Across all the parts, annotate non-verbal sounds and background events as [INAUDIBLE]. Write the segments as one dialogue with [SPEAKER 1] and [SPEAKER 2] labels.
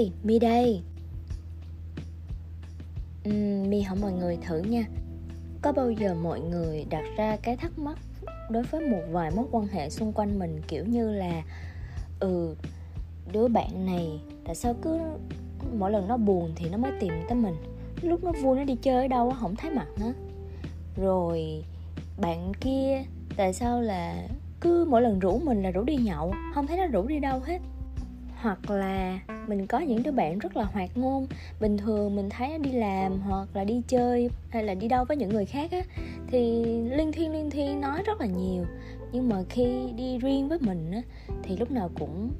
[SPEAKER 1] Ê, Mi đây. Uhm, Mi hỏi mọi người thử nha. Có bao giờ mọi người đặt ra cái thắc mắc Đối với một vài mối quan hệ xung quanh mình Kiểu như là Ừ, đứa bạn này Tại sao cứ mỗi lần nó buồn thì nó mới tìm tới mình? Lúc nó vui nó đi chơi ở đâu không thấy mặt nó. Rồi bạn kia Tại sao là cứ mỗi lần rủ mình là rủ đi nhậu Không thấy nó rủ đi đâu hết? Hoặc là mình có những đứa bạn rất là hoạt ngôn. Bình thường mình thấy đi làm hoặc là đi chơi hay là đi đâu với những người khác á thì liên thiên liên thiên nói rất là nhiều. Nhưng mà khi đi riêng với mình á thì lúc nào cũng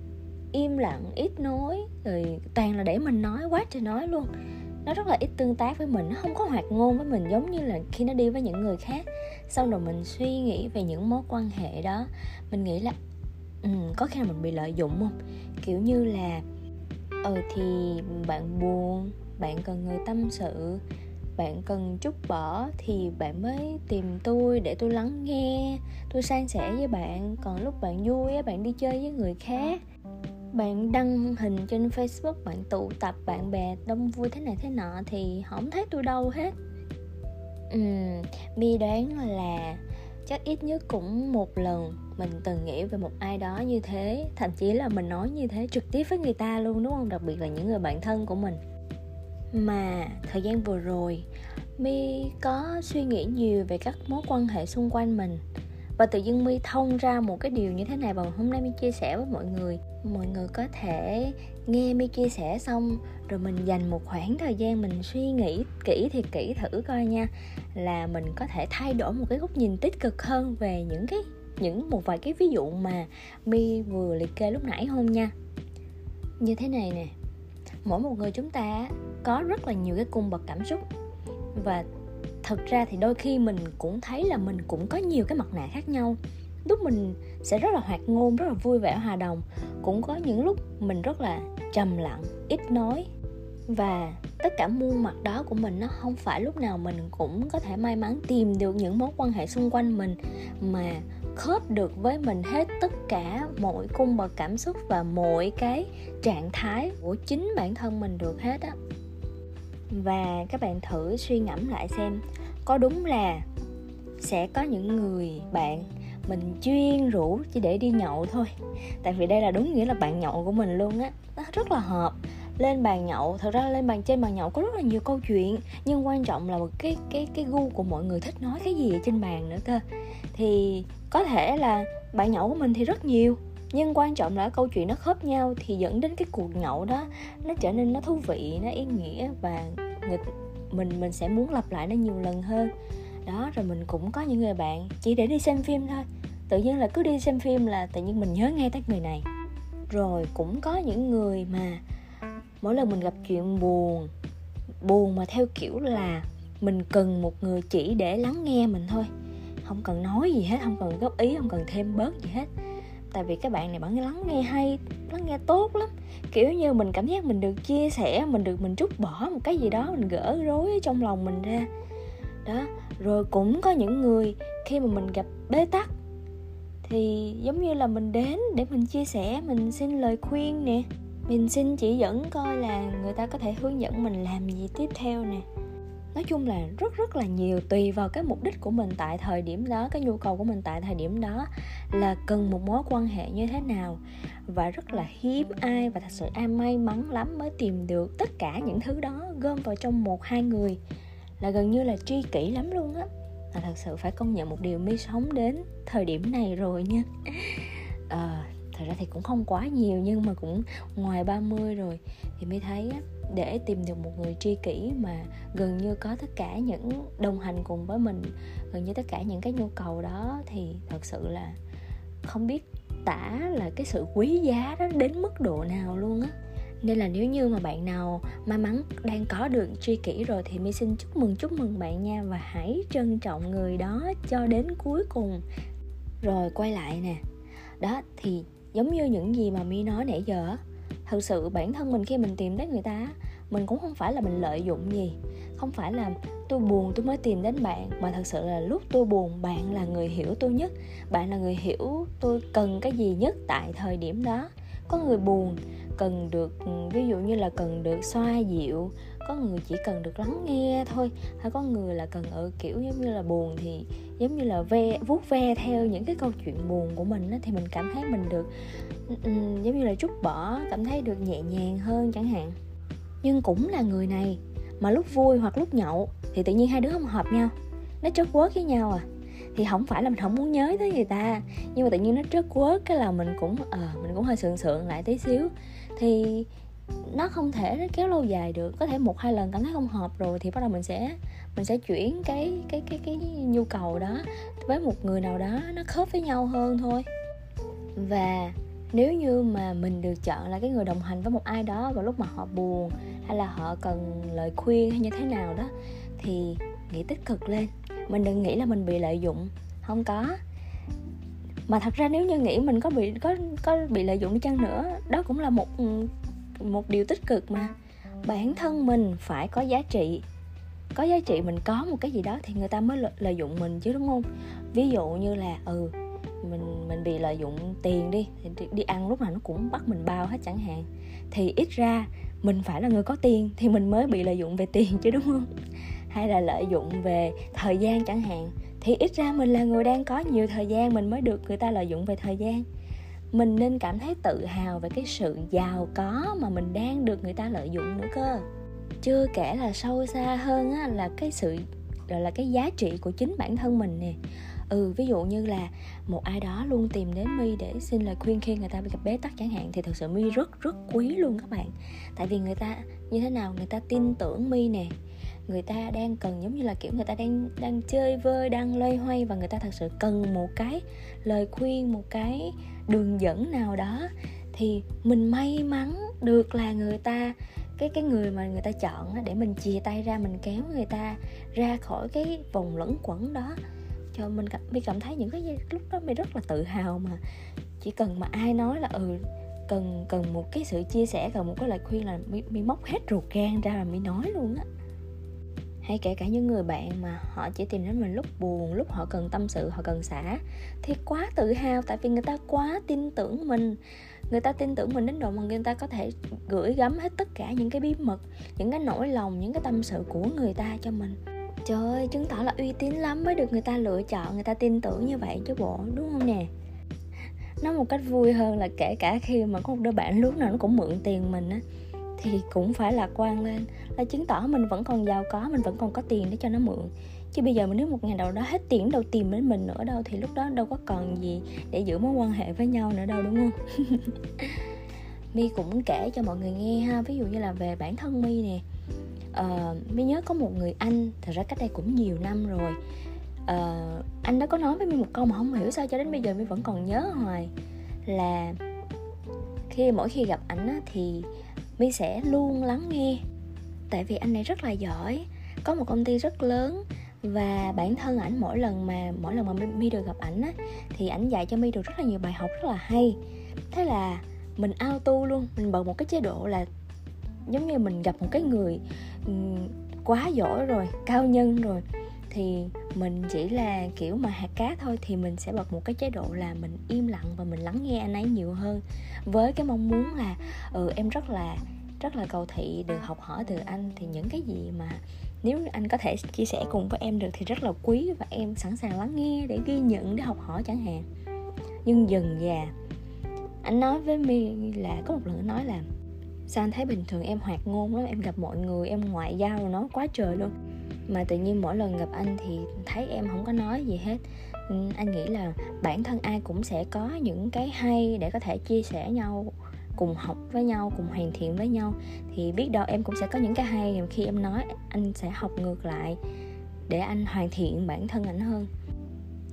[SPEAKER 1] im lặng ít nói rồi toàn là để mình nói quá trời nói luôn. Nó rất là ít tương tác với mình nó không có hoạt ngôn với mình giống như là khi nó đi với những người khác. Xong rồi mình suy nghĩ về những mối quan hệ đó. Mình nghĩ là ừ, có khi nào mình bị lợi dụng không? Kiểu như là ừ thì bạn buồn, bạn cần người tâm sự, bạn cần chút bỏ thì bạn mới tìm tôi để tôi lắng nghe, tôi san sẻ với bạn. Còn lúc bạn vui bạn đi chơi với người khác. Bạn đăng hình trên facebook, bạn tụ tập bạn bè đông vui thế này thế nọ thì không thấy tôi đâu hết. Ừ mi đoán là chắc ít nhất cũng một lần. Mình từng nghĩ về một ai đó như thế, thậm chí là mình nói như thế trực tiếp với người ta luôn, đúng không? Đặc biệt là những người bạn thân của mình. Mà thời gian vừa rồi mi có suy nghĩ nhiều về các mối quan hệ xung quanh mình và tự dưng mi thông ra một cái điều như thế này và hôm nay mi chia sẻ với mọi người. Mọi người có thể nghe mi chia sẻ xong, rồi mình dành một khoảng thời gian mình suy nghĩ kỹ thì kỹ thử coi nha, là mình có thể thay đổi một cái góc nhìn tích cực hơn về những cái, những một vài cái ví dụ mà mi vừa liệt kê lúc nãy không nha. Như thế này nè, mỗi một người chúng ta có rất là nhiều cái cung bậc cảm xúc và thật ra thì đôi khi mình cũng thấy là mình cũng có nhiều cái mặt nạ khác nhau. Lúc mình sẽ rất là hoạt ngôn, rất là vui vẻ, hòa đồng. Cũng có những lúc mình rất là trầm lặng, ít nói. Và tất cả muôn mặt đó của mình nó không phải lúc nào mình cũng có thể may mắn tìm được những mối quan hệ xung quanh mình mà khớp được với mình hết tất cả mọi cung bậc cảm xúc và mọi cái trạng thái của chính bản thân mình được hết á và các bạn thử suy ngẫm lại xem, có đúng là sẽ có những người bạn mình chuyên rủ chỉ để đi nhậu thôi. Tại vì đây là đúng nghĩa là bạn nhậu của mình luôn á. Nó rất là hợp. Lên bàn nhậu, thật ra lên bàn trên bàn nhậu có rất là nhiều câu chuyện, nhưng quan trọng là một cái cái cái gu của mọi người thích nói cái gì ở trên bàn nữa cơ. Thì có thể là bạn nhậu của mình thì rất nhiều nhưng quan trọng là câu chuyện nó khớp nhau thì dẫn đến cái cuộc nhậu đó, nó trở nên nó thú vị, nó ý nghĩa và nghịch, mình mình sẽ muốn lặp lại nó nhiều lần hơn. Đó, rồi mình cũng có những người bạn chỉ để đi xem phim thôi. Tự nhiên là cứ đi xem phim là tự nhiên mình nhớ ngay tới người này. Rồi cũng có những người mà mỗi lần mình gặp chuyện buồn buồn mà theo kiểu là mình cần một người chỉ để lắng nghe mình thôi. Không cần nói gì hết, không cần góp ý, không cần thêm bớt gì hết tại vì các bạn này bạn lắng nghe hay, lắng nghe tốt lắm. Kiểu như mình cảm giác mình được chia sẻ, mình được mình trút bỏ một cái gì đó, mình gỡ rối trong lòng mình ra. Đó, rồi cũng có những người khi mà mình gặp bế tắc, thì giống như là mình đến để mình chia sẻ, mình xin lời khuyên nè, mình xin chỉ dẫn coi là người ta có thể hướng dẫn mình làm gì tiếp theo nè nói chung là rất rất là nhiều tùy vào cái mục đích của mình tại thời điểm đó cái nhu cầu của mình tại thời điểm đó là cần một mối quan hệ như thế nào. Và rất là hiếm ai và thật sự ai may mắn lắm mới tìm được tất cả những thứ đó gom vào trong một hai người. Là gần như là tri kỷ lắm luôn á. Là thật sự phải công nhận một điều mi sống đến thời điểm này rồi nha. À, thật ra thì cũng không quá nhiều nhưng mà cũng ngoài 30 rồi. Thì mới thấy á, để tìm được một người tri kỷ mà gần như có tất cả những đồng hành cùng với mình gần như tất cả những cái nhu cầu đó thì thật sự là không biết tả là cái sự quý giá đó đến mức độ nào luôn á. Nên là nếu như mà bạn nào may mắn đang có được tri kỷ rồi thì mi xin chúc mừng chúc mừng bạn nha và hãy trân trọng người đó cho đến cuối cùng. Rồi quay lại nè. Đó thì giống như những gì mà mi nói nãy giờ thực sự bản thân mình khi mình tìm đến người ta mình cũng không phải là mình lợi dụng gì. Không phải là tôi buồn tôi mới tìm đến bạn, mà thật sự là lúc tôi buồn, bạn là người hiểu tôi nhất. Bạn là người hiểu tôi cần cái gì nhất tại thời điểm đó. Có người buồn, cần được, ví dụ như là cần được xoa dịu, có người chỉ cần được lắng nghe thôi. Hay có người là cần ở kiểu giống như là buồn thì giống như là ve vuốt ve theo những cái câu chuyện buồn của mình á, thì mình cảm thấy mình được um, giống như là chút bỏ cảm thấy được nhẹ nhàng hơn chẳng hạn. Nhưng cũng là người này mà lúc vui hoặc lúc nhậu thì tự nhiên hai đứa không hợp nhau. Nó chớt quớt với nhau à. Thì không phải là mình không muốn nhớ tới người ta nhưng mà tự nhiên nó trớt quớt cái là mình cũng ờ à, mình cũng hơi sượng sượng lại tí xíu. Thì nó không thể kéo lâu dài được. Có thể một, hai lần cảm thấy không hợp rồi thì bắt đầu mình sẽ mình sẽ chuyển cái cái cái cái nhu cầu đó với một người nào đó nó khớp với nhau hơn thôi. Và nếu như mà mình được chọn là cái người đồng hành với một ai đó vào lúc mà họ buồn hay là họ cần lời khuyên hay như thế nào đó, thì nghĩ tích cực lên. Mình đừng nghĩ là mình bị lợi dụng. Không có. Mà thật ra nếu như nghĩ mình có bị, có có bị lợi dụng đi chăng nữa, đó cũng là một một điều tích cực mà. Bản thân mình phải có giá trị. Có giá trị mình có một cái gì đó thì người ta mới lợi dụng mình chứ, đúng không? Ví dụ như là ừ mình mình bị lợi dụng tiền đi, thì đi ăn lúc nào nó cũng bắt mình bao hết chẳng hạn. Thì ít ra mình phải là người có tiền thì mình mới bị lợi dụng về tiền chứ, đúng không? Hay là lợi dụng về thời gian chẳng hạn. Thì ít ra mình là người đang có nhiều thời gian mình mới được người ta lợi dụng về thời gian mình nên cảm thấy tự hào về cái sự giàu có mà mình đang được người ta lợi dụng nữa cơ. Chưa kể là sâu xa hơn á, là cái sự gọi là cái giá trị của chính bản thân mình nè. Ừ ví dụ như là một ai đó luôn tìm đến mi để xin lời khuyên khi người ta bị gặp bế tắc chẳng hạn thì thật sự mi rất rất quý luôn các bạn. Tại vì người ta như thế nào người ta tin tưởng mi nè người ta đang cần giống như là kiểu người ta đang đang chơi vơi đang loay hoay và người ta thật sự cần một cái lời khuyên một cái đường dẫn nào đó thì mình may mắn được là người ta cái cái người mà người ta chọn để mình chia tay ra mình kéo người ta ra khỏi cái vòng lẫn quẩn đó. Cho mình cảm, mình cảm thấy những cái lúc đó mình rất là tự hào mà. Chỉ cần mà ai nói là ừ cần cần một cái sự chia sẻ cần một cái lời khuyên là mi, mi móc hết ruột gan ra là mi nói luôn á hay kể cả những người bạn mà họ chỉ tìm đến mình lúc buồn, lúc họ cần tâm sự, họ cần xả. Thì quá tự hào tại vì người ta quá tin tưởng mình. Người ta tin tưởng mình đến độ mà người ta có thể gửi gắm hết tất cả những cái bí mật, những cái nỗi lòng, những cái tâm sự của người ta cho mình. Trời ơi, chứng tỏ là uy tín lắm mới được người ta lựa chọn, người ta tin tưởng như vậy chứ bộ, đúng không nè? Nói một cách vui hơn là kể cả khi mà có một đứa bạn lúc nào nó cũng mượn tiền mình á thì cũng phải lạc quan lên. Là chứng tỏ mình vẫn còn giàu có mình vẫn còn có tiền để cho nó mượn. Chứ bây giờ mình nếu một ngày đầu đó hết tiền đâu tìm đến mình nữa đâu thì lúc đó đâu có còn gì để giữ mối quan hệ với nhau nữa đâu đúng không? [LAUGHS] Mi cũng kể cho mọi người nghe ha ví dụ như là về bản thân mi nè. Ờ, uh, mi nhớ có một người anh thật ra cách đây cũng nhiều năm rồi. Uh, anh đã có nói với mi một câu mà không hiểu sao cho đến bây giờ mi vẫn còn nhớ hoài. Là khi mỗi khi gặp ảnh á, thì mi sẽ luôn lắng nghe. Tại vì anh này rất là giỏi, có một công ty rất lớn và bản thân ảnh mỗi lần mà, mỗi lần mà mi được gặp ảnh á, thì ảnh dạy cho mi được rất là nhiều bài học rất là hay. Thế là mình auto luôn, mình bật một cái chế độ là giống như mình gặp một cái người quá giỏi rồi, cao nhân rồi thì mình chỉ là kiểu mà hạt cá thôi, thì mình sẽ bật một cái chế độ là mình im lặng và mình lắng nghe anh ấy nhiều hơn. Với cái mong muốn là ừ em rất là rất là cầu thị được học hỏi từ anh, thì những cái gì mà nếu anh có thể chia sẻ cùng với em được thì rất là quý và em sẵn sàng lắng nghe để ghi nhận, để học hỏi chẳng hạn. Nhưng dần già anh nói với mi là, có một lần anh nói là, sao anh thấy bình thường em hoạt ngôn lắm, em gặp mọi người, em ngoại giao rồi nói quá trời luôn mà tự nhiên mỗi lần gặp anh thì thấy em không có nói gì hết. Ừ, anh nghĩ là bản thân ai cũng sẽ có những cái hay để có thể chia sẻ nhau, cùng học với nhau, cùng hoàn thiện với nhau. Thì biết đâu em cũng sẽ có những cái hay. Khi em nói, anh sẽ học ngược lại để anh hoàn thiện bản thân ảnh hơn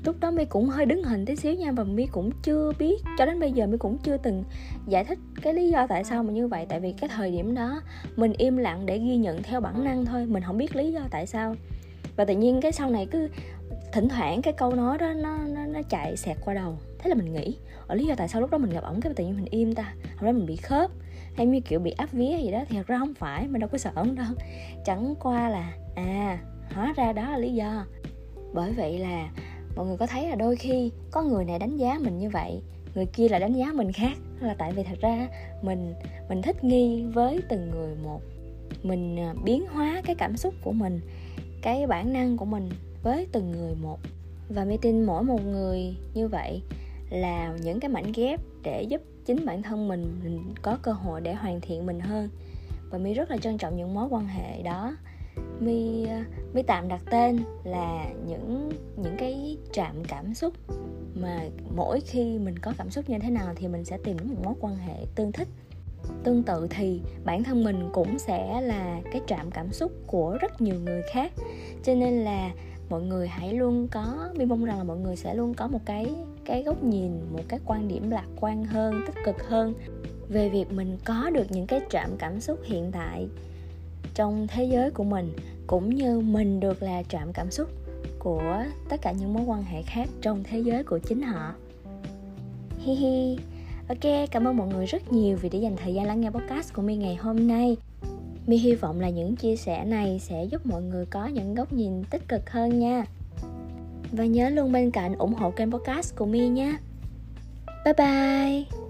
[SPEAKER 1] lúc đó mi cũng hơi đứng hình tí xíu nha và mi cũng chưa biết cho đến bây giờ mi cũng chưa từng giải thích cái lý do tại sao mà như vậy. Tại vì cái thời điểm đó mình im lặng để ghi nhận theo bản năng thôi mình không biết lý do tại sao. Và tự nhiên cái sau này cứ thỉnh thoảng cái câu nói đó nó nó, nó chạy xẹt qua đầu. Thế là mình nghĩ ở lý do tại sao lúc đó mình gặp ổng cái tự nhiên mình im ta? Không lẽ mình bị khớp hay như kiểu bị áp vía gì đó? Thì thật ra không phải mình đâu có sợ ổng đâu. Chẳng qua là à hóa ra đó là lý do. Bởi vậy là mọi người có thấy là đôi khi có người này đánh giá mình như vậy, người kia là đánh giá mình khác. Là tại vì thật ra mình mình thích nghi với từng người một. Mình à, biến hóa cái cảm xúc của mình, cái bản năng của mình với từng người một. Và mê tin mỗi một người như vậy là những cái mảnh ghép để giúp chính bản thân mình mình có cơ hội để hoàn thiện mình hơn. Và mi rất là trân trọng những mối quan hệ đó mi à, mi tạm đặt tên là những những cái trạm cảm xúc mà mỗi khi mình có cảm xúc như thế nào thì mình sẽ tìm đến một mối quan hệ tương thích. Tương tự thì bản thân mình cũng sẽ là cái trạm cảm xúc của rất nhiều người khác. Cho nên là mọi người hãy luôn có, mi mong rằng là mọi người sẽ luôn có một cái cái góc nhìn, một cái quan điểm lạc quan hơn, tích cực hơn về việc mình có được những cái trạm cảm xúc hiện tại trong thế giới của mình, cũng như mình được là trạm cảm xúc của tất cả những mối quan hệ khác trong thế giới của chính họ. Hi hi. Ok, cảm ơn mọi người rất nhiều vì đã dành thời gian lắng nghe podcast của mi ngày hôm nay. Mi hy vọng là những chia sẻ này sẽ giúp mọi người có những góc nhìn tích cực hơn nha. Và nhớ luôn bên cạnh ủng hộ kênh podcast của mi nha. Bye bye.